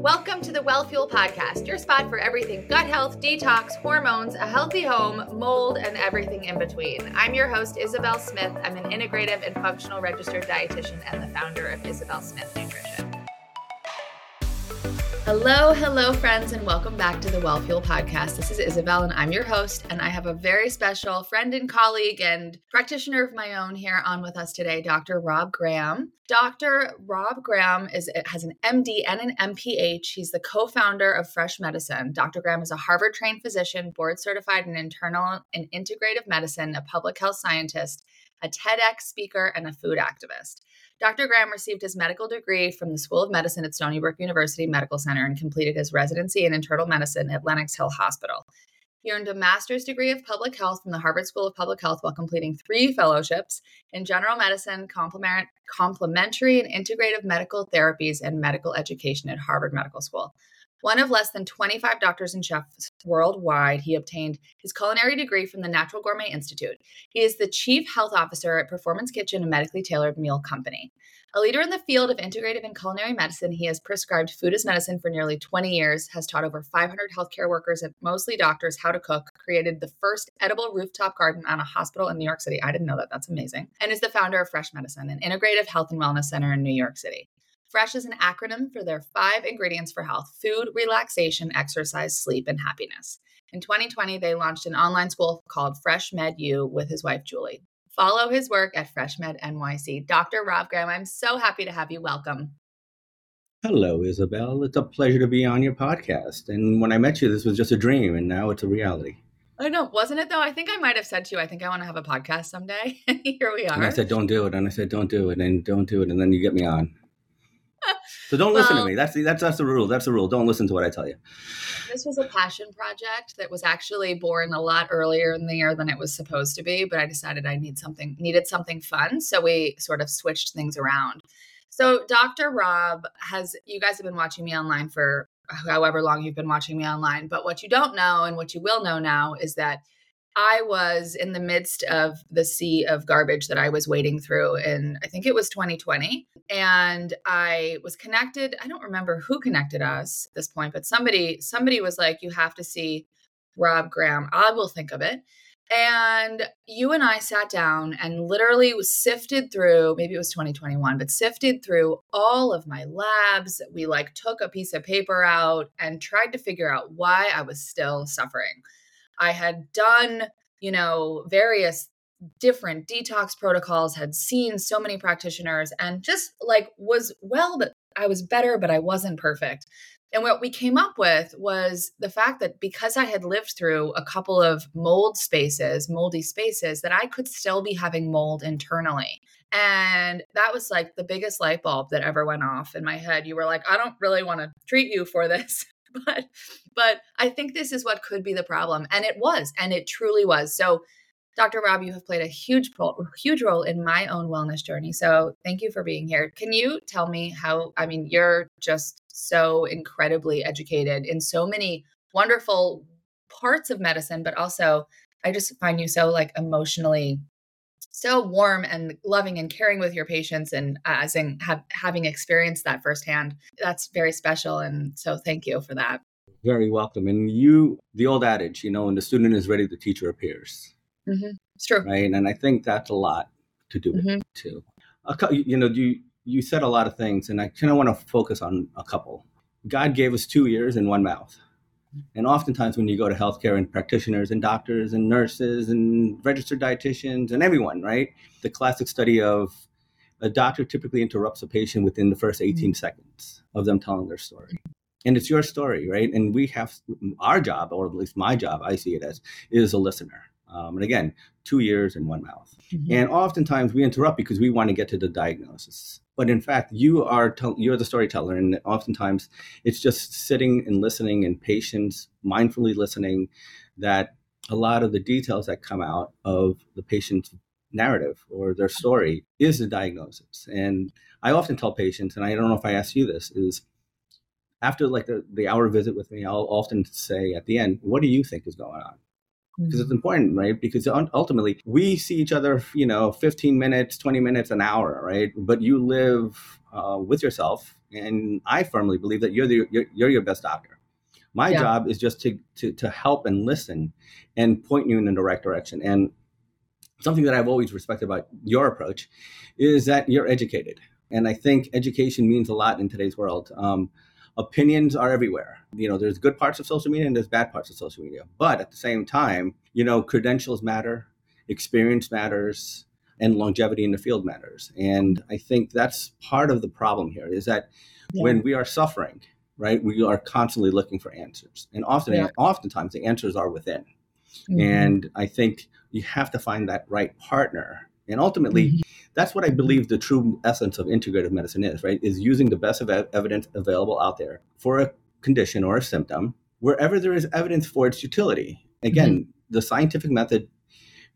Welcome to the Wellfuel Podcast, your spot for everything gut health, detox, hormones, a healthy home, mold, and everything in between. I'm your host, Isabel Smith. I'm an integrative and functional registered dietitian and the founder of Isabel Smith Nutrition. Hello, hello, friends, and welcome back to the Wellfuel Podcast. This is Isabel, and I'm your host. And I have a very special friend and colleague and practitioner of my own here on with us today, Dr. Rob Graham. Dr. Rob Graham is has an MD and an MPH. He's the co-founder of Fresh Medicine. Dr. Graham is a Harvard-trained physician, board certified in internal and integrative medicine, a public health scientist, a TEDx speaker, and a food activist. Dr. Graham received his medical degree from the School of Medicine at Stony Brook University Medical Center and completed his residency in internal medicine at Lenox Hill Hospital. He earned a master's degree of public health from the Harvard School of Public Health while completing three fellowships in general medicine, complement, complementary and integrative medical therapies, and medical education at Harvard Medical School. One of less than 25 doctors and chefs worldwide, he obtained his culinary degree from the Natural Gourmet Institute. He is the chief health officer at Performance Kitchen, a medically tailored meal company. A leader in the field of integrative and culinary medicine, he has prescribed food as medicine for nearly 20 years, has taught over 500 healthcare workers and mostly doctors how to cook, created the first edible rooftop garden on a hospital in New York City. I didn't know that. That's amazing. And is the founder of Fresh Medicine, an integrative health and wellness center in New York City. FRESH is an acronym for their five ingredients for health food, relaxation, exercise, sleep, and happiness. In 2020, they launched an online school called Fresh Med U with his wife, Julie. Follow his work at FreshMed NYC. Dr. Rob Graham, I'm so happy to have you. Welcome. Hello, Isabel. It's a pleasure to be on your podcast. And when I met you, this was just a dream, and now it's a reality. I know, wasn't it though? I think I might have said to you, I think I want to have a podcast someday. Here we are. And I said, don't do it. And I said, don't do it. And don't do it. And then you get me on. So don't listen to me. That's the, that's that's the rule. That's the rule. Don't listen to what I tell you. This was a passion project that was actually born a lot earlier in the year than it was supposed to be, but I decided I need something needed something fun, so we sort of switched things around. So Dr. Rob has you guys have been watching me online for however long you've been watching me online, but what you don't know and what you will know now is that I was in the midst of the sea of garbage that I was wading through in, I think it was 2020. And I was connected. I don't remember who connected us at this point, but somebody, somebody was like, you have to see Rob Graham. I will think of it. And you and I sat down and literally sifted through, maybe it was 2021, but sifted through all of my labs. We like took a piece of paper out and tried to figure out why I was still suffering I had done, you know, various different detox protocols, had seen so many practitioners, and just like was well, but I was better, but I wasn't perfect. And what we came up with was the fact that because I had lived through a couple of mold spaces, moldy spaces, that I could still be having mold internally. And that was like the biggest light bulb that ever went off in my head. You were like, I don't really want to treat you for this. but but I think this is what could be the problem, and it was, and it truly was. So, Dr. Rob, you have played a huge huge role in my own wellness journey. So, thank you for being here. Can you tell me how? I mean, you're just so incredibly educated in so many wonderful parts of medicine, but also I just find you so like emotionally so warm and loving and caring with your patients and as in have, having experienced that firsthand. That's very special and so thank you for that. Very welcome and you the old adage you know when the student is ready the teacher appears. Mm-hmm. it's true. Right and i think that's a lot to do with mm-hmm. too. You know you you said a lot of things and i kind of want to focus on a couple. God gave us two ears and one mouth and oftentimes, when you go to healthcare and practitioners and doctors and nurses and registered dietitians and everyone, right? The classic study of a doctor typically interrupts a patient within the first 18 mm-hmm. seconds of them telling their story. And it's your story, right? And we have our job, or at least my job, I see it as, is a listener. Um, and again, two ears and one mouth. Mm-hmm. And oftentimes we interrupt because we want to get to the diagnosis but in fact you are you're the storyteller and oftentimes it's just sitting and listening and patience mindfully listening that a lot of the details that come out of the patient's narrative or their story is the diagnosis and i often tell patients and i don't know if i asked you this is after like the, the hour visit with me i'll often say at the end what do you think is going on because it's important, right? Because ultimately we see each other, you know, 15 minutes, 20 minutes, an hour, right? But you live uh, with yourself, and I firmly believe that you're the you're, you're your best doctor. My yeah. job is just to, to to help and listen and point you in the right direction. And something that I've always respected about your approach is that you're educated, and I think education means a lot in today's world. Um, opinions are everywhere. You know, there's good parts of social media and there's bad parts of social media. But at the same time, you know, credentials matter, experience matters, and longevity in the field matters. And I think that's part of the problem here is that yeah. when we are suffering, right, we are constantly looking for answers. And often yeah. oftentimes the answers are within. Mm-hmm. And I think you have to find that right partner. And ultimately, mm-hmm that's what I believe the true essence of integrative medicine is, right? Is using the best of evidence available out there for a condition or a symptom wherever there is evidence for its utility. Again, mm-hmm. the scientific method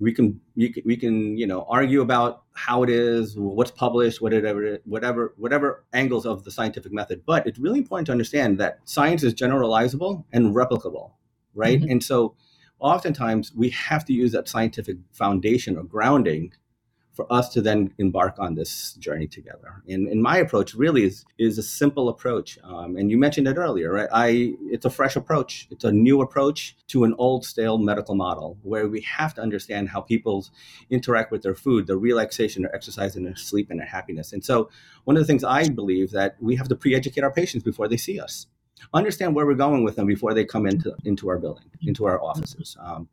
we can, we can we can you know argue about how it is what's published whatever whatever whatever angles of the scientific method but it's really important to understand that science is generalizable and replicable right mm-hmm. and so oftentimes we have to use that scientific foundation or grounding for us to then embark on this journey together. And, and my approach really is is a simple approach. Um, and you mentioned it earlier, right? I it's a fresh approach. It's a new approach to an old stale medical model where we have to understand how people interact with their food, their relaxation, their exercise, and their sleep and their happiness. And so one of the things I believe that we have to pre-educate our patients before they see us. Understand where we're going with them before they come into into our building, into our offices. Um,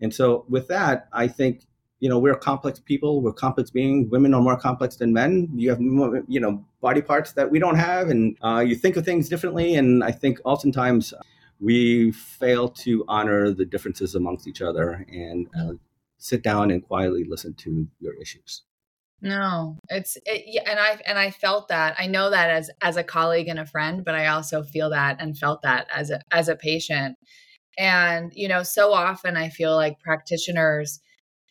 and so with that, I think you know we're complex people we're complex beings women are more complex than men. You have you know body parts that we don't have and uh, you think of things differently and i think oftentimes we fail to honor the differences amongst each other and uh, sit down and quietly listen to your issues. No it's it, yeah, and i and i felt that. I know that as as a colleague and a friend but i also feel that and felt that as a as a patient. And you know so often i feel like practitioners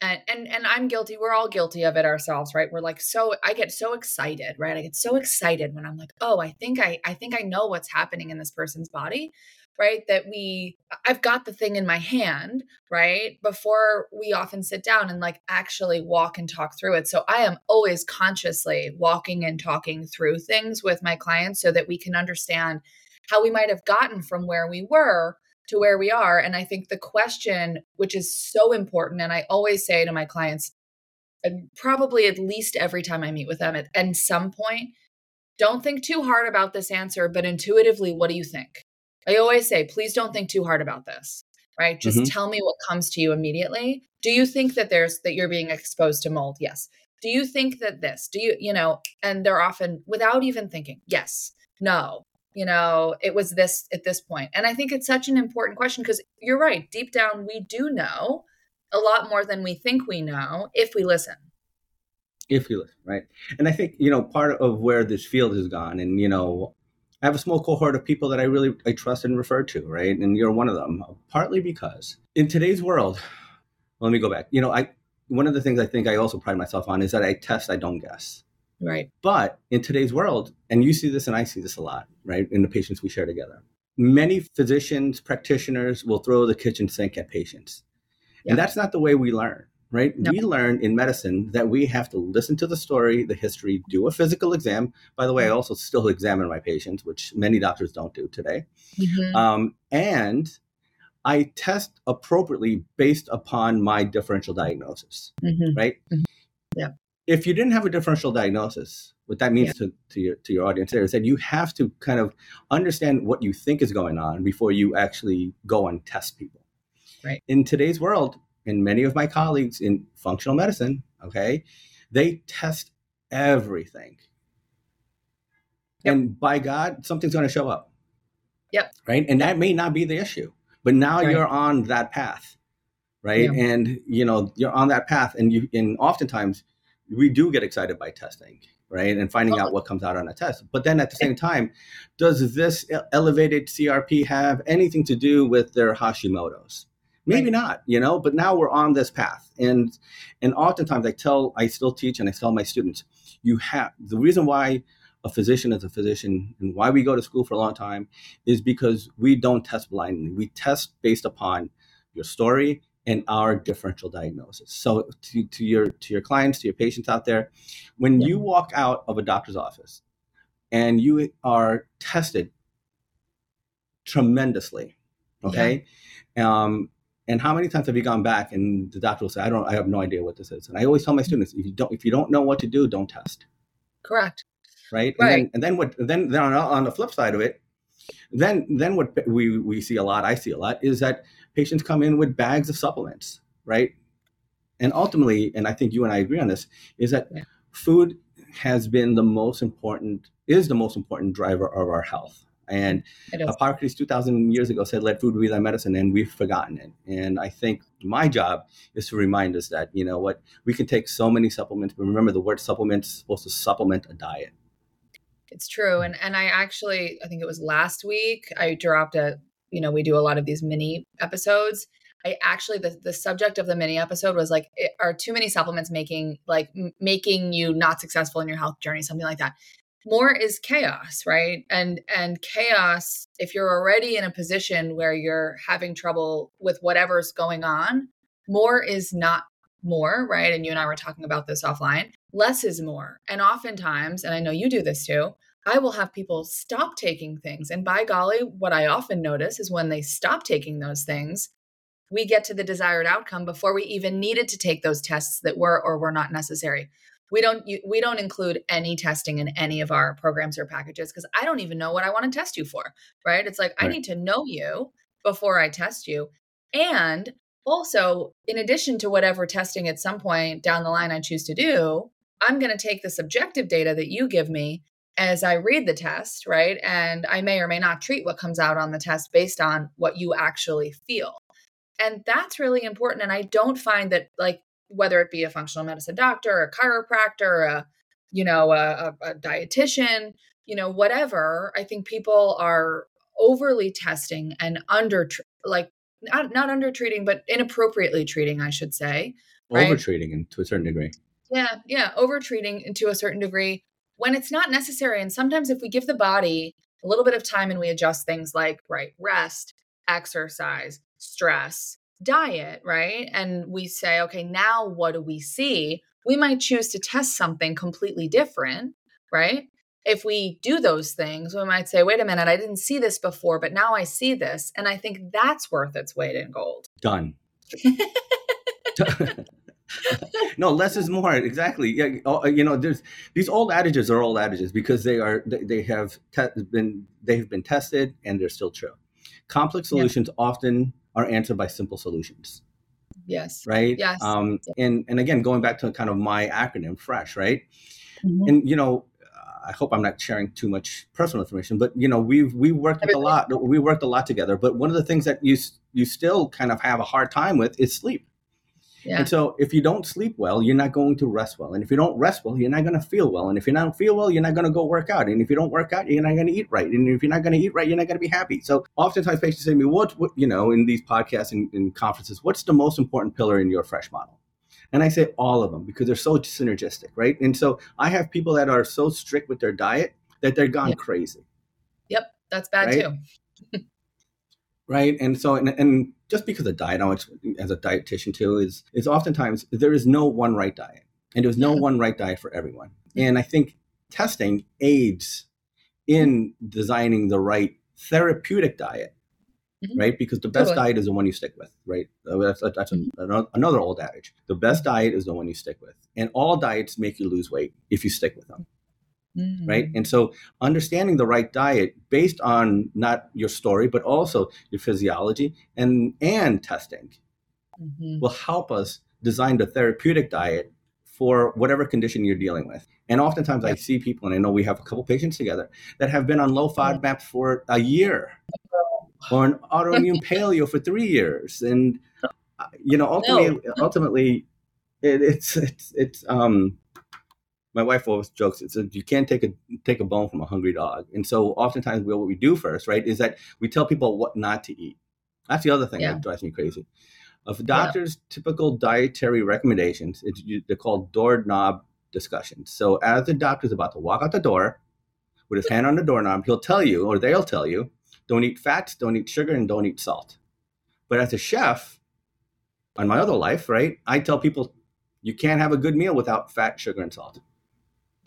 and and and I'm guilty. We're all guilty of it ourselves, right? We're like so I get so excited, right? I get so excited when I'm like, "Oh, I think I I think I know what's happening in this person's body." Right? That we I've got the thing in my hand, right? Before we often sit down and like actually walk and talk through it. So I am always consciously walking and talking through things with my clients so that we can understand how we might have gotten from where we were to where we are. And I think the question, which is so important, and I always say to my clients, and probably at least every time I meet with them at, at some point, don't think too hard about this answer, but intuitively, what do you think? I always say, please don't think too hard about this, right? Just mm-hmm. tell me what comes to you immediately. Do you think that there's that you're being exposed to mold? Yes. Do you think that this? Do you, you know, and they're often without even thinking, yes, no, you know, it was this at this point. And I think it's such an important question because you're right. Deep down, we do know a lot more than we think we know if we listen. If we listen, right? And I think, you know, part of where this field has gone, and, you know, I have a small cohort of people that I really I trust and refer to, right? And you're one of them, partly because in today's world, let me go back. You know, I one of the things I think I also pride myself on is that I test, I don't guess. Right. But in today's world, and you see this and I see this a lot, right, in the patients we share together, many physicians, practitioners will throw the kitchen sink at patients. Yeah. And that's not the way we learn, right? No. We learn in medicine that we have to listen to the story, the history, do a physical exam. By the way, I also still examine my patients, which many doctors don't do today. Mm-hmm. Um, and I test appropriately based upon my differential diagnosis, mm-hmm. right? Mm-hmm. If you didn't have a differential diagnosis, what that means yeah. to, to your to your audience there is that you have to kind of understand what you think is going on before you actually go and test people. Right. In today's world, and many of my colleagues in functional medicine, okay, they test everything. Yep. And by God, something's going to show up. Yep. Right. And that may not be the issue, but now right. you're on that path. Right. Yeah. And, you know, you're on that path. And you, and oftentimes, we do get excited by testing right and finding out what comes out on a test. But then at the same time does this elevated crp have anything to do with their hashimoto's? Maybe right. not you know but now we're on this path. And and oftentimes i tell i still teach and i tell my students you have the reason why a physician is a physician and why we go to school for a long time is because we don't test blindly. We test based upon your story and our differential diagnosis. So to, to your to your clients, to your patients out there, when yeah. you walk out of a doctor's office and you are tested tremendously, okay? Yeah. Um, and how many times have you gone back and the doctor will say, I don't I have no idea what this is. And I always tell my students, if you don't if you don't know what to do, don't test. Correct. Right. Right. And then, and then what then then on, on the flip side of it, then then what we we see a lot, I see a lot, is that patients come in with bags of supplements, right? And ultimately, and I think you and I agree on this, is that yeah. food has been the most important, is the most important driver of our health. And Hippocrates 2,000 years ago said, let food be thy medicine, and we've forgotten it. And I think my job is to remind us that, you know what, we can take so many supplements, but remember the word supplement is supposed to supplement a diet. It's true. And and I actually, I think it was last week, I dropped a you know, we do a lot of these mini episodes. I actually the, the subject of the mini episode was like are too many supplements making like m- making you not successful in your health journey something like that. More is chaos, right? And and chaos if you're already in a position where you're having trouble with whatever's going on, more is not more, right? And you and I were talking about this offline. Less is more. And oftentimes, and I know you do this too, I will have people stop taking things. And by golly, what I often notice is when they stop taking those things, we get to the desired outcome before we even needed to take those tests that were or were not necessary. We don't we don't include any testing in any of our programs or packages because I don't even know what I want to test you for, right? It's like right. I need to know you before I test you. And also, in addition to whatever testing at some point down the line I choose to do, I'm going to take the subjective data that you give me as I read the test, right? And I may or may not treat what comes out on the test based on what you actually feel. And that's really important. And I don't find that, like, whether it be a functional medicine doctor, a chiropractor, a, you know, a, a dietitian, you know, whatever, I think people are overly testing and under, like, not, not under treating, but inappropriately treating, I should say. Right? Over treating to a certain degree. Yeah, yeah, over treating to a certain degree when it's not necessary. And sometimes, if we give the body a little bit of time and we adjust things like, right, rest, exercise, stress, diet, right? And we say, okay, now what do we see? We might choose to test something completely different, right? If we do those things, we might say, wait a minute, I didn't see this before, but now I see this. And I think that's worth its weight in gold. Done. no, less is more. Exactly. Yeah. Oh, you know, there's these old adages are old adages because they are they have te- been they have been tested and they're still true. Complex solutions yeah. often are answered by simple solutions. Yes. Right. Yes. Um. And and again, going back to kind of my acronym, fresh. Right. Mm-hmm. And you know, I hope I'm not sharing too much personal information, but you know, we've we worked a lot. We worked a lot together. But one of the things that you you still kind of have a hard time with is sleep. Yeah. And so if you don't sleep well, you're not going to rest well. And if you don't rest well, you're not going to feel well. And if you don't feel well, you're not going to go work out. And if you don't work out, you're not going to eat right. And if you're not going to eat right, you're not going to be happy. So oftentimes patients say to me, what, what you know, in these podcasts and, and conferences, what's the most important pillar in your fresh model? And I say all of them because they're so synergistic, right? And so I have people that are so strict with their diet that they're gone yep. crazy. Yep, that's bad right? too. right? And so, and, and just because a diet, I as a dietitian too, is is oftentimes there is no one right diet, and there's no one right diet for everyone. And I think testing aids in designing the right therapeutic diet, mm-hmm. right? Because the best totally. diet is the one you stick with, right? That's, that's mm-hmm. another old adage. The best diet is the one you stick with, and all diets make you lose weight if you stick with them mm-hmm. right? And so understanding the right diet based on not your story, but also your physiology and and testing mm-hmm. will help us design the therapeutic diet for whatever condition you're dealing with. And oftentimes. I see people, and I know we have a couple patients together that have been on low FODMAP for a year or an autoimmune paleo for three years. And, uh, you know, ultimately, no. ultimately it, it's, it's, it's, um, my wife always jokes it says you can't take a take a bone from a hungry dog and so oftentimes we, what we do first right is that we tell people what not to eat that's the other thing yeah. that drives me crazy uh, of doctors yeah. typical dietary recommendations they're called doorknob discussions so as the doctor's about to walk out the door with his hand on the doorknob he'll tell you or they'll tell you don't eat fats don't eat sugar and don't eat salt but as a chef on my other life, right? I tell people you can't have a good meal without fat, sugar, and salt.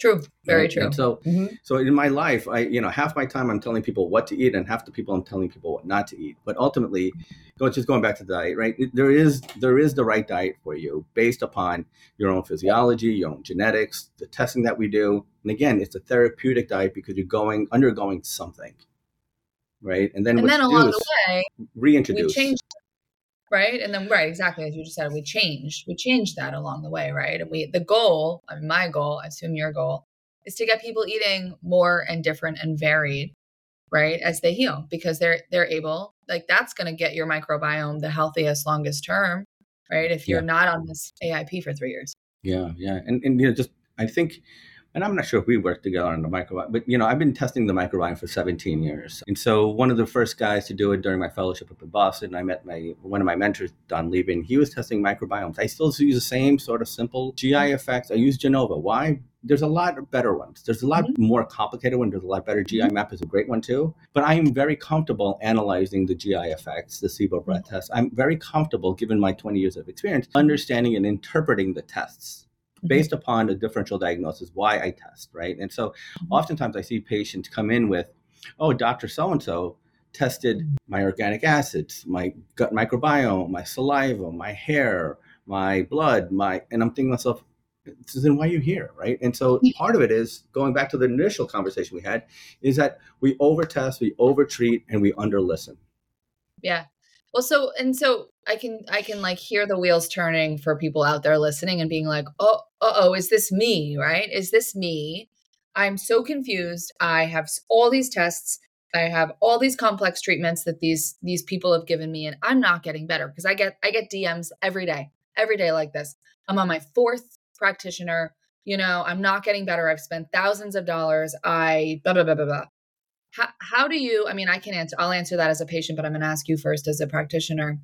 True. Very right? true. And so, mm-hmm. so in my life, I, you know, half my time I'm telling people what to eat, and half the people I'm telling people what not to eat. But ultimately, just going back to the diet, right? There is there is the right diet for you based upon your own physiology, your own genetics, the testing that we do. And again, it's a therapeutic diet because you're going undergoing something, right? And then and then along the way, reintroduce. We change right? And then right exactly as you just said we changed we changed that along the way right? And we the goal I mean, my goal i assume your goal is to get people eating more and different and varied right as they heal because they're they're able like that's going to get your microbiome the healthiest longest term right if you're yeah. not on this aip for three years. Yeah yeah and, and you know just i think and I'm not sure if we worked together on the microbiome, but you know, I've been testing the microbiome for 17 years. And so one of the first guys to do it during my fellowship up in Boston, I met my one of my mentors, Don Lieben. He was testing microbiomes. I still use the same sort of simple GI effects. I use Genova. Why? There's a lot of better ones. There's a lot mm-hmm. more complicated one. There's a lot better. GI mm-hmm. map is a great one too. But I am very comfortable analyzing the GI effects, the SIBO breath mm-hmm. test. I'm very comfortable, given my 20 years of experience, understanding and interpreting the tests Mm-hmm. Based upon a differential diagnosis, why I test, right? And so mm-hmm. oftentimes I see patients come in with, oh, Dr. So and so tested mm-hmm. my organic acids, my gut microbiome, my saliva, my hair, my blood, my, and I'm thinking to myself, then why are you here, right? And so part of it is going back to the initial conversation we had, is that we overtest, we overtreat, and we underlisten. Yeah, well, so and so I can I can like hear the wheels turning for people out there listening and being like, "Oh, oh, is this me, right? Is this me? I'm so confused. I have all these tests. I have all these complex treatments that these these people have given me and I'm not getting better because I get I get DMs every day. Every day like this. I'm on my fourth practitioner. You know, I'm not getting better. I've spent thousands of dollars. I blah blah blah blah blah. How, how do you, I mean, I can answer, I'll answer that as a patient, but I'm going to ask you first as a practitioner.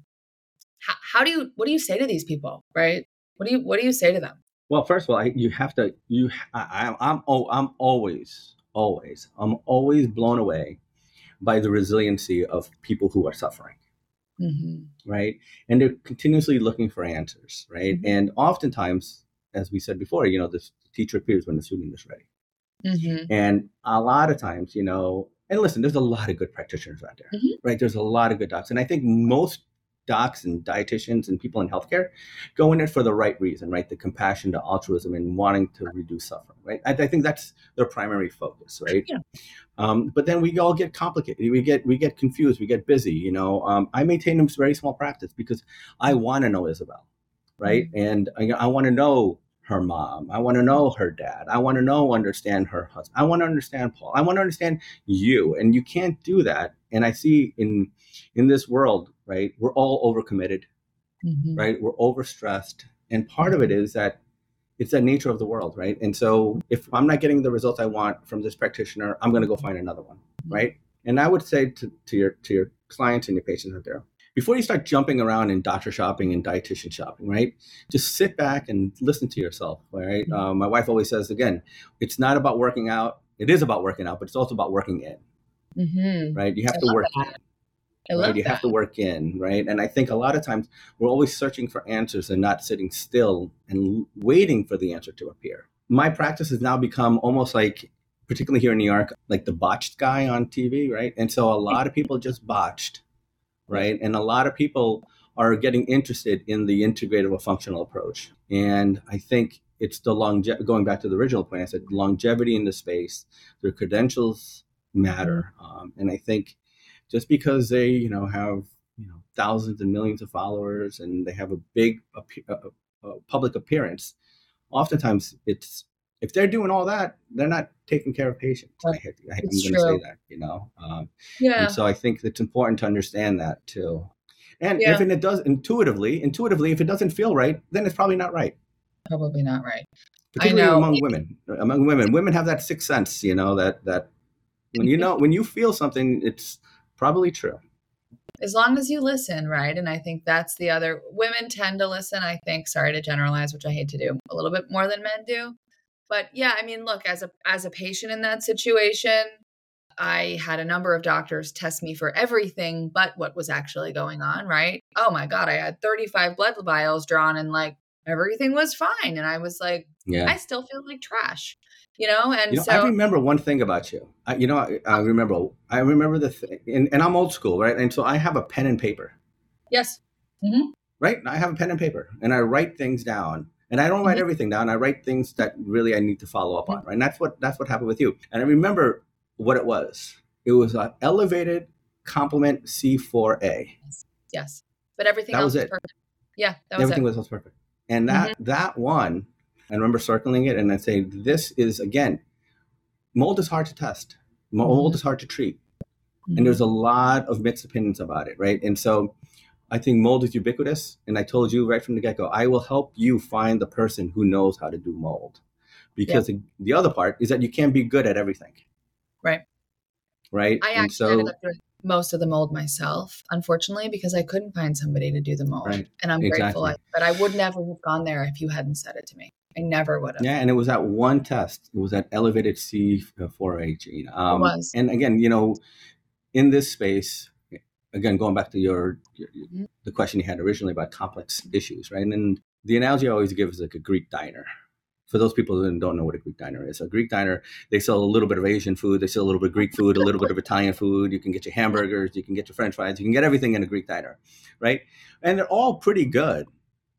How, how do you, what do you say to these people, right? What do you, what do you say to them? Well, first of all, I, you have to, you, I, I'm, oh, I'm always, always, I'm always blown away by the resiliency of people who are suffering. Mm-hmm. Right. And they're continuously looking for answers. Right. Mm-hmm. And oftentimes, as we said before, you know, the teacher appears when the student is ready. Mm-hmm. And a lot of times, you know, and listen, there's a lot of good practitioners out there, mm-hmm. right? There's a lot of good docs. And I think most docs and dietitians and people in healthcare go in it for the right reason, right? The compassion, the altruism, and wanting to reduce suffering, right? I, I think that's their primary focus, right? Yeah. Um, but then we all get complicated. We get we get confused. We get busy. You know, um, I maintain a very small practice because I want to know Isabel, right? Mm-hmm. And I, I want to know her mom. I want to know her dad. I want to know, understand her husband. I want to understand Paul. I want to understand you. And you can't do that. And I see in in this world, right, we're all overcommitted, mm-hmm. right? We're overstressed. And part of it is that it's the nature of the world, right? And so if I'm not getting the results I want from this practitioner, I'm going to go find another one, mm-hmm. right? And I would say to, to your to your clients and your patients out there, before you start jumping around in doctor shopping and dietitian shopping, right? Just sit back and listen to yourself, right? Mm-hmm. Uh, my wife always says, again, it's not about working out. It is about working out, but it's also about working in, mm-hmm. right? You have I to work that. in. right? You that. have to work in, right? And I think a lot of times we're always searching for answers and not sitting still and waiting for the answer to appear. My practice has now become almost like, particularly here in New York, like the botched guy on TV, right? And so a lot of people just botched right? And a lot of people are getting interested in the integrative or functional approach. And I think it's the longevity, going back to the original point, I said longevity in the space, their credentials matter. Um, and I think just because they, you know, have, you know, thousands and millions of followers and they have a big uh, uh, public appearance, oftentimes it's if they're doing all that, they're not taking care of patients. I, am going to say that, you know. Um, yeah. And so I think it's important to understand that too. And yeah. if it does intuitively, intuitively, if it doesn't feel right, then it's probably not right. Probably not right. Particularly among women. Among women, women have that sixth sense, you know, that that when you know when you feel something, it's probably true as long as you listen, right? And I think that's the other women tend to listen, I think, sorry to generalize, which I hate to do, a little bit more than men do. But yeah, I mean, look, as a as a patient in that situation, I had a number of doctors test me for everything but what was actually going on, right? Oh my God, I had 35 blood vials drawn and like everything was fine. And I was like, yeah. I still feel like trash, you know? And you know, so I remember one thing about you. I, you know, I, I remember, I remember the thing, and, and, I'm old school, right? And so I have a pen and paper. Yes. Mm-hmm. Right? I have a pen and paper and I write things down and I don't write mm-hmm. everything down. I write things that really I need to follow up on. Right. And that's what that's what happened with you. And I remember what it was. It was an elevated complement C4A. Yes. But everything that else was, was perfect. Yeah, that was everything it. was perfect. And that mm-hmm. that one, I remember circling it and I say, this is again, mold is hard to test. Mold mm-hmm. is hard to treat. Mm-hmm. And there's a lot of mixed opinions about it, right? And so I think mold is ubiquitous. And I told you right from the get go, I will help you find the person who knows how to do mold. Because yeah. the other part is that you can't be good at everything. Right. Right. I actually so, ended up doing most of the mold myself, unfortunately, because I couldn't find somebody to do the mold. Right. And I'm exactly. grateful. I, but I would never have gone there if you hadn't said it to me. I never would have. Yeah, and it was that one test. It was that elevated C4A gene. Um, it was. And again, you know, in this space, again, going back to your, your mm-hmm. the question you had originally about complex issues, right? And the analogy I always give is like a Greek diner. For those people who don't know what a Greek diner is, a Greek diner, they sell a little bit of Asian food, they sell a little bit of Greek food, a little bit of Italian food. You can get your hamburgers, you can get your French fries, you can get everything in a Greek diner, right? And they're all pretty good,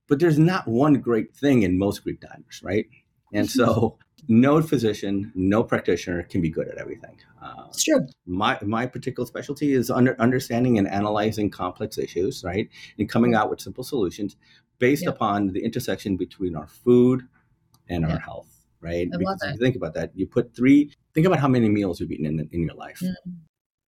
but there's not one great thing in most Greek diners, right? And so no physician, no practitioner can be good at everything. Uh, it's true. My my particular specialty is under, understanding and analyzing complex issues, right, and coming out with simple solutions based yep. upon the intersection between our food and yep. our health, right? I because if you think about that, you put three. Think about how many meals you've eaten in in your life, mm.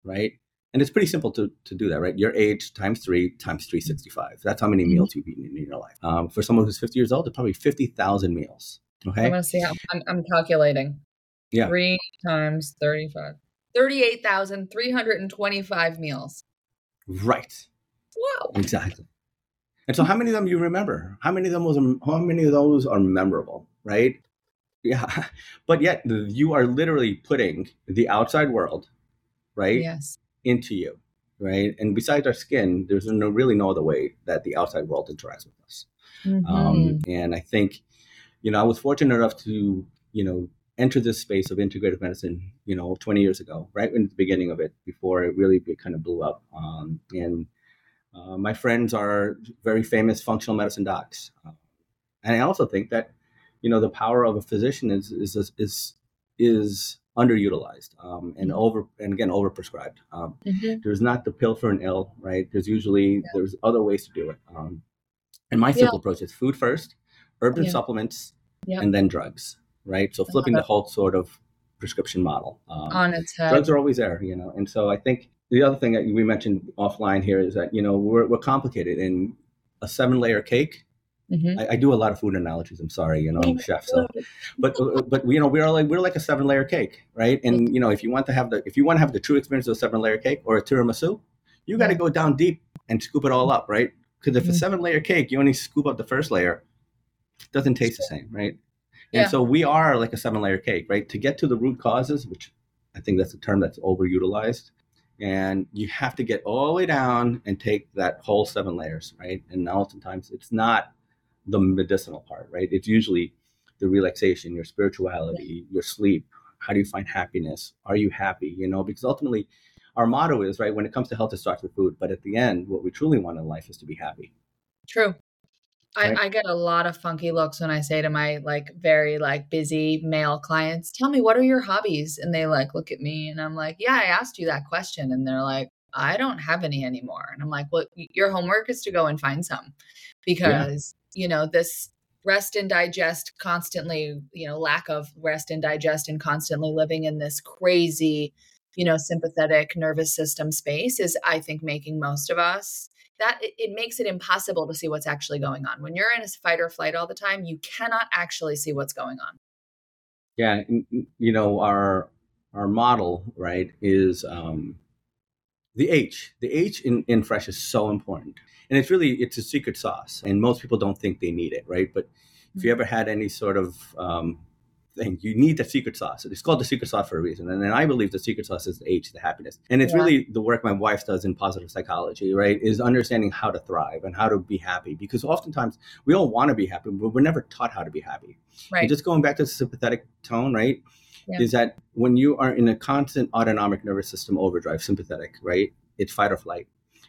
right? And it's pretty simple to, to do that, right? Your age times three times 365. That's how many mm-hmm. meals you've eaten in your life. Um, for someone who's 50 years old, it's probably 50,000 meals. Okay. I'm going to see how I'm, I'm calculating. Yeah. Three times 35. 38,325 meals. Right. Wow. Exactly. And so, how many of them you remember? How many of them was how many of those are memorable? Right? Yeah. But yet, you are literally putting the outside world, right? Yes. Into you, right? And besides our skin, there's no really no other way that the outside world interacts with us. Mm-hmm. Um, and I think you know, I was fortunate enough to, you know, enter this space of integrative medicine, you know, 20 years ago, right in the beginning of it, before it really kind of blew up. Um, and uh, my friends are very famous functional medicine docs, uh, and I also think that, you know, the power of a physician is is is is underutilized um, and over and again overprescribed. Um, mm-hmm. There's not the pill for an ill, right? There's usually yeah. there's other ways to do it. Um, and my simple yeah. approach is food first, herbs and supplements, and then drugs, right? So flipping the whole sort of prescription model um, on its head. Drugs are always there, you know, and so I think the other thing that we mentioned offline here is that you know we're we're complicated in a seven layer cake. Mm-hmm. I, I, do a lot of food analogies. I'm sorry, you know, I'm a chef, so but but you know we're like we're like a seven layer cake, right? And you know if you want to have the if you want to have the true experience of a seven layer cake or a tiramisu, you got to go down deep and scoop it all up, right? Because if mm-hmm. a seven layer cake, you only scoop up the first layer, doesn't taste the same, right? And yeah. so we are like a seven layer cake, right? To get to the root causes, which I think that's a term that's overutilized, and you have to get all the way down and take that whole seven layers, right? And oftentimes it's not the medicinal part, right? It's usually the relaxation, your spirituality, your sleep. How do you find happiness? Are you happy? You know, because ultimately our motto is right when it comes to health, it starts with food. But at the end, what we truly want in life is to be happy. True. I, I, get a lot of funky looks when I say to my like very like busy male clients, tell me what are your hobbies? And they like look at me and I'm like, yeah, I asked you that question. And they're like, I don't have any anymore. And I'm like, well, your homework is to go and find some because, yeah. you know, this rest and digest constantly, you know, lack of rest and digest and constantly living in this crazy, you know, sympathetic nervous system space is, I think, making most of us that it, it, makes it impossible to see what's actually going on. When you're in a fight or flight all the time, you cannot actually see what's going on. Yeah, you know our our model right is um, the H. The H in, in fresh is so important, and it's really it's a secret sauce, and most people don't think they need it, right? But if you mm-hmm. ever had any sort of um, thing. You need the secret sauce. It's called the secret sauce for a reason. And then I believe the secret sauce is the H, the happiness. And it's yeah. really the work my wife does in positive psychology, right? Is understanding how to thrive and how to be happy. Because oftentimes we all want to be happy, but we're never taught how to be happy. Right. And just going back to the sympathetic tone, right? Yeah. Is that when you are in a constant autonomic nervous system overdrive, sympathetic, right? It's fight or flight.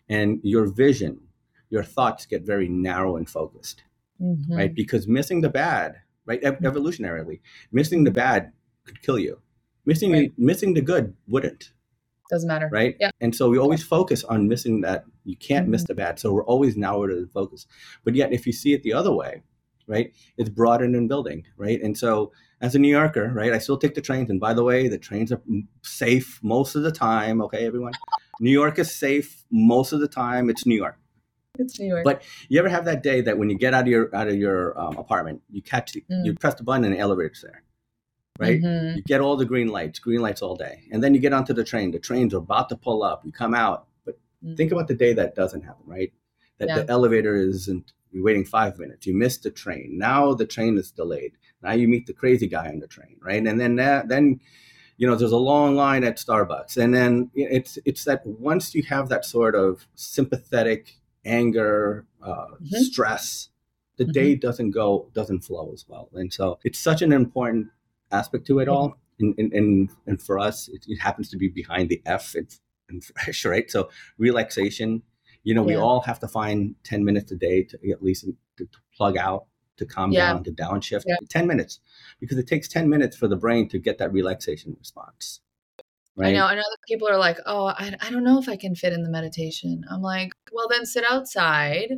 And your vision, your thoughts get very narrow and focused, mm-hmm. right? Because missing the bad right? Mm-hmm. evolutionarily, missing the bad could kill you. Missing right. missing the good wouldn't. Doesn't matter, right? Yeah. And so we always focus on missing that. You can't mm-hmm. miss the bad. So we're always narrow to the focus. But yet, if you see it the other way, right, it's broadened and building, right? And so as a New Yorker, right, I still take the trains. And by the way, the trains are safe most of the time. Okay, everyone. New York is safe most of the time. It's New York. It's New York. But you ever have that day that when you get out of your out of your um, apartment, you catch mm. you press the button and the elevator's there, right? Mm-hmm. You get all the green lights, green lights all day, and then you get onto the train. The train's are about to pull up. You come out, but mm. think about the day that doesn't happen, right? That yeah. the elevator isn't. You're waiting five minutes. You missed the train. Now the train is delayed. Now you meet the crazy guy on the train, right? And then that, then you know there's a long line at starbucks and then it's it's that once you have that sort of sympathetic anger, uh, mm-hmm. stress, the mm-hmm. day doesn't go, doesn't flow as well. And so it's such an important aspect to it all. And, and, and, and for us, it, it, happens to be behind the F and, and fresh, right? So relaxation, you know, yeah. we all have to find 10 minutes a day to at least to, to plug out, to calm yeah. down, to downshift. Yeah. 10 minutes, because it takes 10 minutes for the brain to get that relaxation response. Right? I know. I know people are like, oh, I, I don't know if I can fit in the meditation. I'm like, well, then sit outside,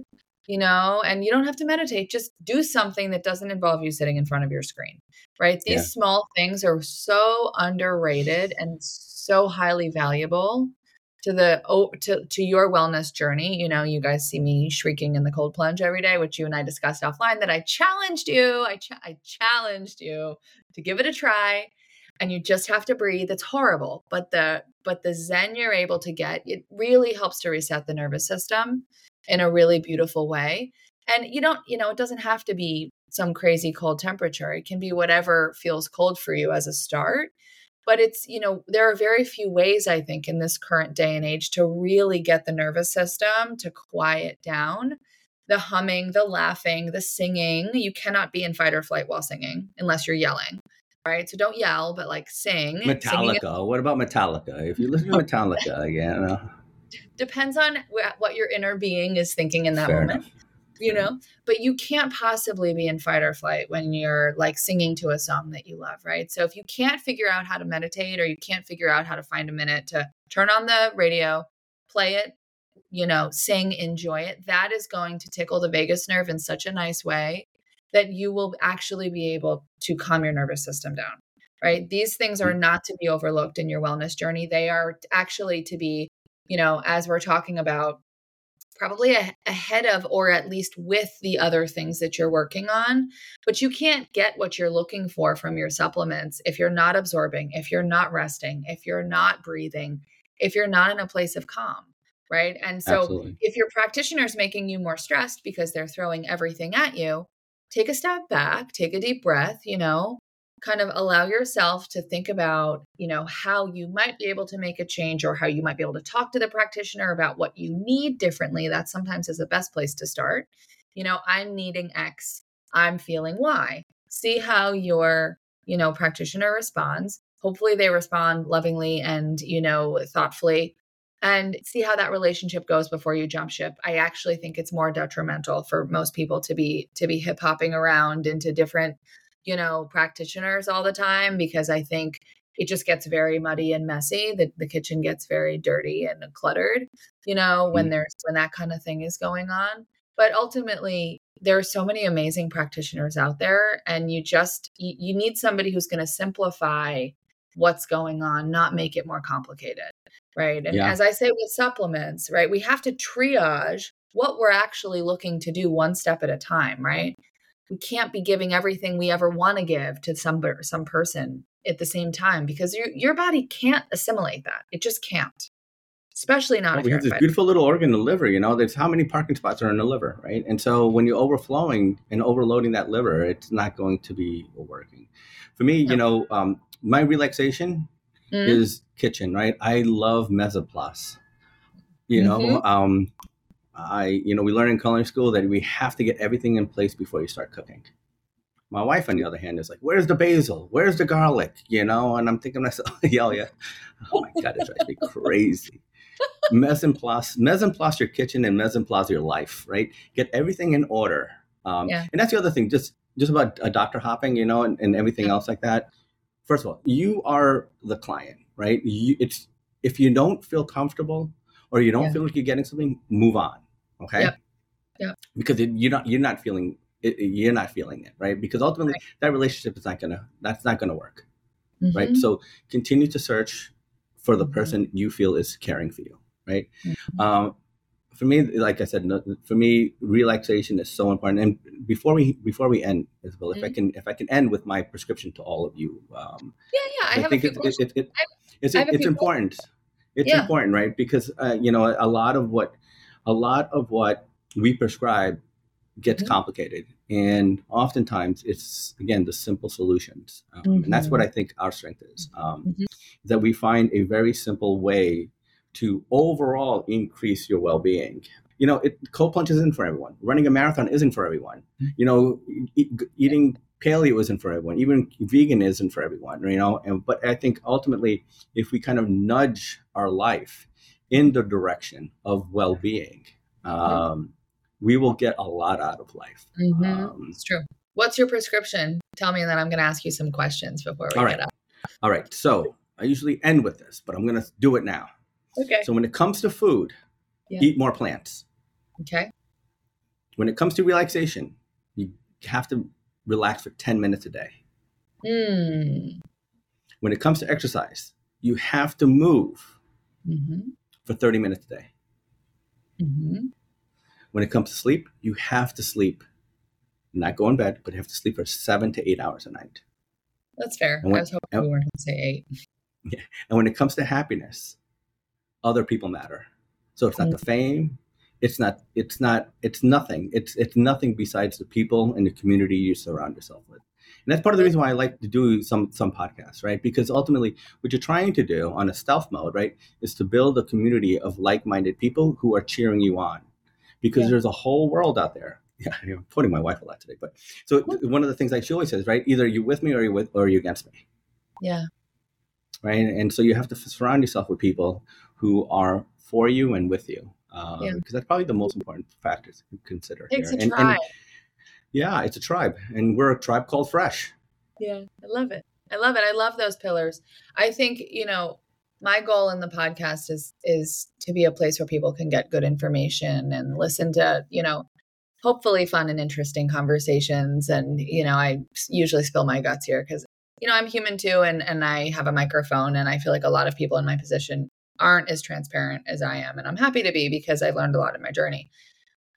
you know, and you don't have to meditate. Just do something that doesn't involve you sitting in front of your screen, right? These yeah. small things are so underrated and so highly valuable to the oh to to your wellness journey you know you guys see me shrieking in the cold plunge every day which you and i discussed offline that i challenged you i, ch- I challenged you to give it a try and you just have to breathe it's horrible but the but the zen you're able to get it really helps to reset the nervous system in a really beautiful way. And you don't you know it doesn't have to be some crazy cold temperature it can be whatever feels cold for you as a start. But it's you know there are very few ways i think in this current day and age to really get the nervous system to quiet down. The humming the laughing the singing you cannot be in fight or flight while singing unless you're yelling right? So don't yell, but like sing. Metallica. What about Metallica? If you listen to Metallica again, uh... depends on what your inner being is thinking in that Fair moment. Enough. You know, but you can't possibly be in fight or flight when you're like singing to a song that you love, right? So if you can't figure out how to meditate or you can't figure out how to find a minute to turn on the radio, play it, you know, sing, enjoy it, that is going to tickle the vagus nerve in such a nice way that you will actually be able to calm your nervous system down, right? These things are mm. not to be overlooked in your wellness journey. They are actually to be, you know, as we're talking about, probably a, ahead of or at least with the other things that you're working on. But you can't get what you're looking for from your supplements if you're not absorbing, if you're not resting, if you're not breathing, if you're not in a place of calm right? And so Absolutely. if your practitioner is making you more stressed because they're throwing everything at you, take a step back, take a deep breath, you know, kind of allow yourself to think about, you know, how you might be able to make a change or how you might be able to talk to the practitioner about what you need differently. That sometimes is the best place to start. You know, I'm needing X, I'm feeling Y. See how your, you know, practitioner responds. Hopefully they respond lovingly and, you know, thoughtfully and see how that relationship goes before you jump ship. I actually think it's more detrimental for most people to be to be hip hopping around into different, you know, practitioners all the time because I think it just gets very muddy and messy. The the kitchen gets very dirty and cluttered, you know, when mm. there's when that kind of thing is going on. But ultimately, there are so many amazing practitioners out there and you just you, you need somebody who's going to simplify what's going on, not make it more complicated right? And yeah. as I say with supplements, right, we have to triage what we're actually looking to do one step at a time, right? We can't be giving everything we ever want to give to some some person at the same time because your your body can't assimilate that. It just can't. especially not well, if we have this beautiful little organ in the liver. You know, there's how many parking spots are in the liver, right? And so when you're overflowing and overloading that liver, it's not going to be working. For me, No. you know, um, my relaxation Mm, is kitchen, right? I love mise en place. You know, Mhm. um, I you know we learn in culinary school that we have to get everything in place before you start cooking. My wife, on the other hand, is like, "Where's the basil? Where's the garlic?" You know, and I'm thinking to myself, "Yeah, yeah, oh my god, it drives me crazy." Mise en place, mise en place your kitchen and mise en place your life, right? Get everything in order. Um, Yeah. And that's the other thing, just just about a doctor hopping, you know, and, and everything Yeah. else like that. First of all, you are the client, right? You, it's if you don't feel comfortable or you don't Yeah. feel like you're getting something, move on. Okay. Yep. Yep. Because it, you're not you're not feeling it, you're not feeling it, right? Because ultimately that relationship is not gonna that's not gonna work, right? mhm, So continue to search for the Mhm. person you feel is caring for you, right? mhm. Um, for me, like I said, no, for me, relaxation is so important. And before we before we end, Isabel, if I Mhm. can if I can end with my prescription to all of you, um, Yeah, yeah. I, have a think it, it, questions. it, it, it's it's important. It's Yeah. important, right? Because uh, you know a lot of what a lot of what we prescribe gets Mhm. complicated, and oftentimes it's again the simple solutions, um, and that's what I think our strength is. Um, Mhm. That we find a very simple way to overall increase your well-being. You know, it, cold plunge isn't for everyone. Running a marathon isn't for everyone. You know, e- eating paleo isn't for everyone. Even vegan isn't for everyone. You know, and but I think ultimately, if we kind of nudge our life in the direction of well-being, um, we will get a lot out of life. Mhm, Um, It's true. What's your prescription? Tell me, and then I'm going to ask you some questions before we All get right. up. all right, so I usually end with this, but I'm going to do it now. Okay. So when it comes to food, Yeah. eat more plants. Okay. When it comes to relaxation, you have to relax for 10 minutes a day. Mm. When it comes to exercise, you have to move Mm-hmm. for 30 minutes a day. Mm-hmm. When it comes to sleep, you have to sleep, not go in bed, but you have to sleep for seven to eight hours a night. That's fair. When- I was hoping and- we weren't going to say eight. Yeah. And when it comes to happiness, other people matter. So it's not the fame, it's not, it's not, it's nothing. It's it's nothing besides the people and the community you surround yourself with. And that's part of the reason why I like to do some some podcasts, right? Because ultimately what you're trying to do on a stealth mode, right, is to build a community of like-minded people who are cheering you on. Because Yeah. there's a whole world out there. Yeah, I'm quoting my wife a lot today, but so one of the things like she always says, right? Either you're with me or you're with or you're against me Yeah. right? And so you have to surround yourself with people who are for you and with you, um, Yeah. because that's probably the most important factor to consider It's here. a And- tribe. and yeah, it's a tribe, and we're a tribe called Fresh. Yeah, I love it. I love it. I love those pillars. I think, you know, my goal in the podcast is is to be a place where people can get good information and listen to, you know, hopefully fun and interesting conversations and, you know, I usually spill my guts here cuz you know, I'm human too and and I have a microphone and I feel like a lot of people in my position aren't as transparent as I am and I'm happy to be because I've learned a lot in my journey.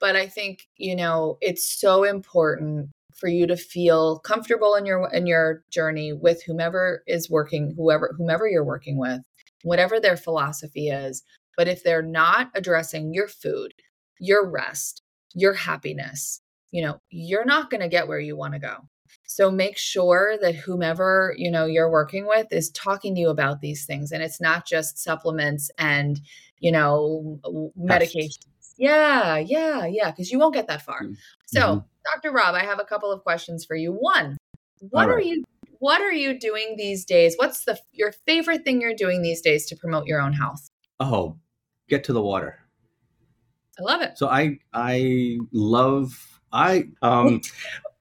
But I think, you know, it's so important for you to feel comfortable in your in your journey with whomever is working whoever whomever you're working with whatever their philosophy is but if they're not addressing your food your rest your happiness you know you're not going to get where you want to go so make sure that whomever you know you're working with is talking to you about these things and it's not just supplements and you know medications yeah yeah yeah because you won't get that far Mm. so Mhm. Dr. Rob, I have a couple of questions for you. One, what All are you what are you doing these days? What's the your favorite thing you're doing these days to promote your own health? Oh, get to the water. I love it. So I I love I um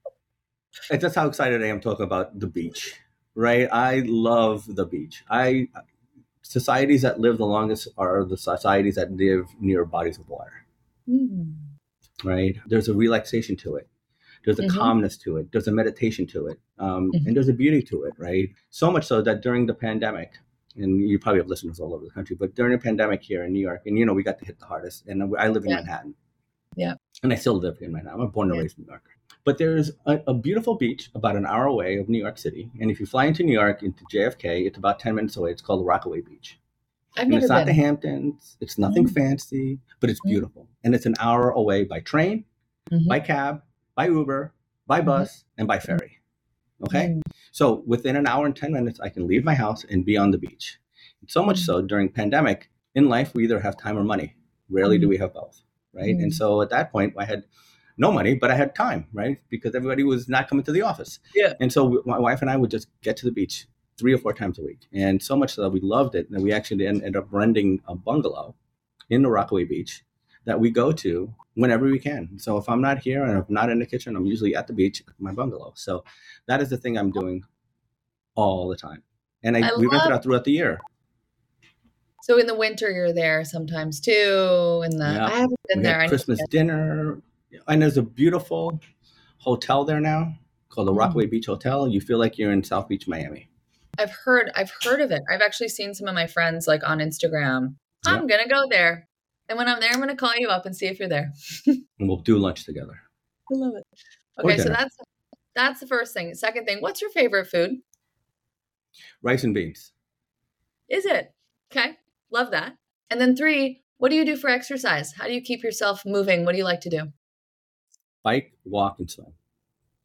and that's how excited I am talking about the beach, right? I love the beach. I societies that live the longest are the societies that live near bodies of water. Mm. right? There's a relaxation to it. There's a Mhm. calmness to it. There's a meditation to it. Um, Mhm. And there's a beauty to it, right? So much so that during the pandemic, and you probably have listeners all over the country, but during the pandemic here in New York, and you know, we got to hit the hardest. And I live in Yeah. Manhattan. Yeah. And I still live in Manhattan. I'm born and Yeah. raised in New York. But there's a, a beautiful beach about an hour away of New York City. And if you fly into New York, into JFK, it's about 10 minutes away. It's called Rockaway Beach. I've never it's been. not the Hamptons. It's nothing mm-hmm. fancy, but it's mm-hmm. beautiful. And it's an hour away by train, mm-hmm. by cab, by Uber, by mm-hmm. bus, and by ferry. Okay. Mm. So within an hour and 10 minutes, I can leave my house and be on the beach. So much so during pandemic, in life, we either have time or money. Rarely do we have both. Right. And so at that point, I had no money, but I had time, right? Because everybody was not coming to the office. Yeah. And so my wife and I would just get to the beach three or four times a week. And so much so that we loved it that we actually ended up renting a bungalow in the Rockaway Beach that we go to whenever we can. So if I'm not here and I'm not in the kitchen, I'm usually at the beach my bungalow. So that is the thing I'm doing all the time. And I, I we love- rent it out throughout the year. So in the winter, you're there sometimes too. In the yeah. I haven't been we there. Christmas dinner, and there's a beautiful hotel there now called the mm. Rockaway Beach Hotel. You feel like you're in South Beach, Miami. I've heard I've heard of it. I've actually seen some of my friends like on Instagram. Yeah. I'm gonna go there. And when I'm there, I'm gonna call you up and see if you're there. and we'll do lunch together. I love it. Okay, so that's that's the first thing. Second thing, what's your favorite food? Rice and beans. Is it? Okay. Love that. And then three, what do you do for exercise? How do you keep yourself moving? What do you like to do? Bike, walk, and swim.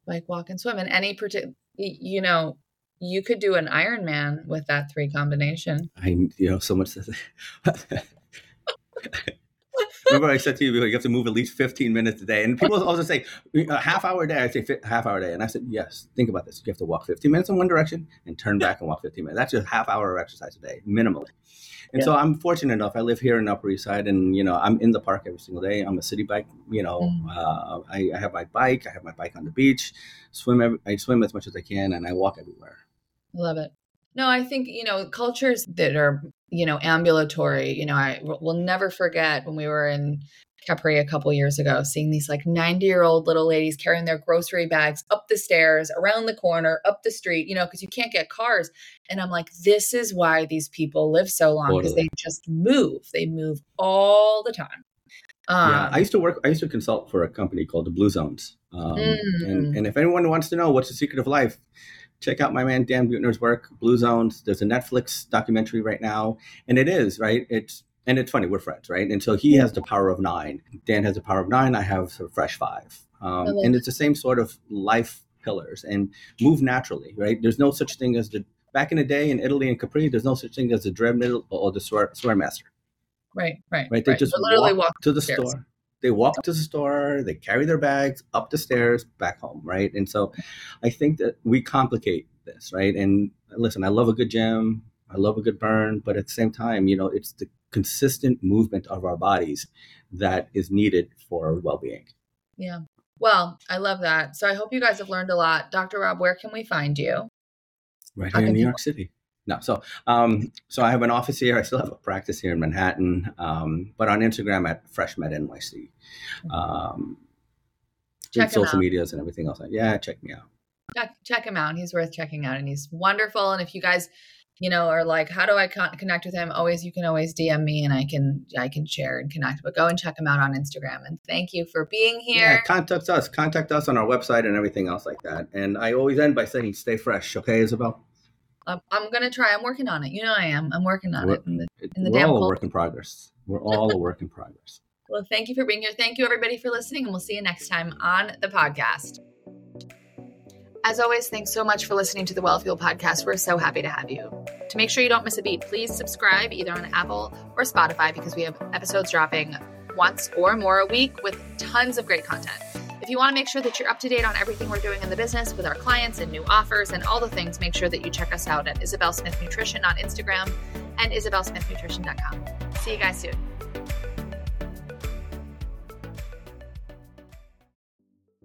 Bike, walk, and swim. And any particular, you know, you could do an Ironman with that three combination. I, you know, so much. Remember, I said to you, you have to move at least 15 minutes a day. And people also say, a half hour a day. I say, half hour a day. And I said, yes, think about this. You have to walk 15 minutes in one direction and turn back and walk 15 minutes. That's just half hour of exercise a day, minimally. And yeah. so I'm fortunate enough. I live here in Upper East Side, and you know I'm in the park every single day. I'm a Citi Bike. You know, mm. uh, I, I, have my bike. I have my bike on the beach. Swim. Every, I swim as much as I can, and I walk everywhere. Love it. No, I think, you know, cultures that are, you know, ambulatory, you know, I will never forget when we were in Capri a couple years ago, seeing these like 90 year old little ladies carrying their grocery bags up the stairs, around the corner, up the street, you know, because you can't get cars. And I'm like, this is why these people live so long because totally. they just move. They move all the time. Um, yeah, I used to work. I used to consult for a company called the Blue Zones, um, mm. and, and if anyone wants to know what's the secret of life, check out my man Dan Buettner's work, Blue Zones. There's a Netflix documentary right now, and it is right. It's and it's funny we're friends, right? And so he has the power of nine. Dan has the power of nine. I have sort of fresh five, um, and it's the same sort of life pillars and move naturally, right? There's no such thing as the back in the day in Italy and Capri. There's no such thing as the dreadnought or the swear, StairMaster. Right, right, right. They right. just literally walk, walk to the stairs. store they walk to the store, they carry their bags up the stairs, back home, right? And so I think that we complicate this, right? And listen, I love a good gym, I love a good burn, but at the same time, you know, it's the consistent movement of our bodies that is needed for well-being. Yeah. Well, I love that. So I hope you guys have learned a lot. Dr. Rob, where can we find you? Right here in New York City. No, so um, so I have an office here. I still have a practice here in Manhattan, um, but on Instagram at FreshMed NYC. Um, check social out. medias and everything else. Yeah, check me out. Check, check him out. He's worth checking out, and he's wonderful. And if you guys, you know, are like, how do I con- connect with him? Always, you can always DM me, and I can I can share and connect. But go and check him out on Instagram. And thank you for being here. Yeah, contact us. Contact us on our website and everything else like that. And I always end by saying, stay fresh. Okay, Isabel. I'm, I'm gonna try. I'm working on it. You know, I am. I'm working on we're, it. In the, in the we're all a work in progress. We're all a work in progress. Well, thank you for being here. Thank you, everybody, for listening, and we'll see you next time on the podcast. As always, thanks so much for listening to the Wellfuel podcast. We're so happy to have you. To make sure you don't miss a beat, please subscribe either on Apple or Spotify because we have episodes dropping once or more a week with tons of great content. If you want to make sure that you're up to date on everything we're doing in the business with our clients and new offers and all the things, make sure that you check us out at Isabel Smith Nutrition on Instagram and isabelsmithnutrition.com. See you guys soon.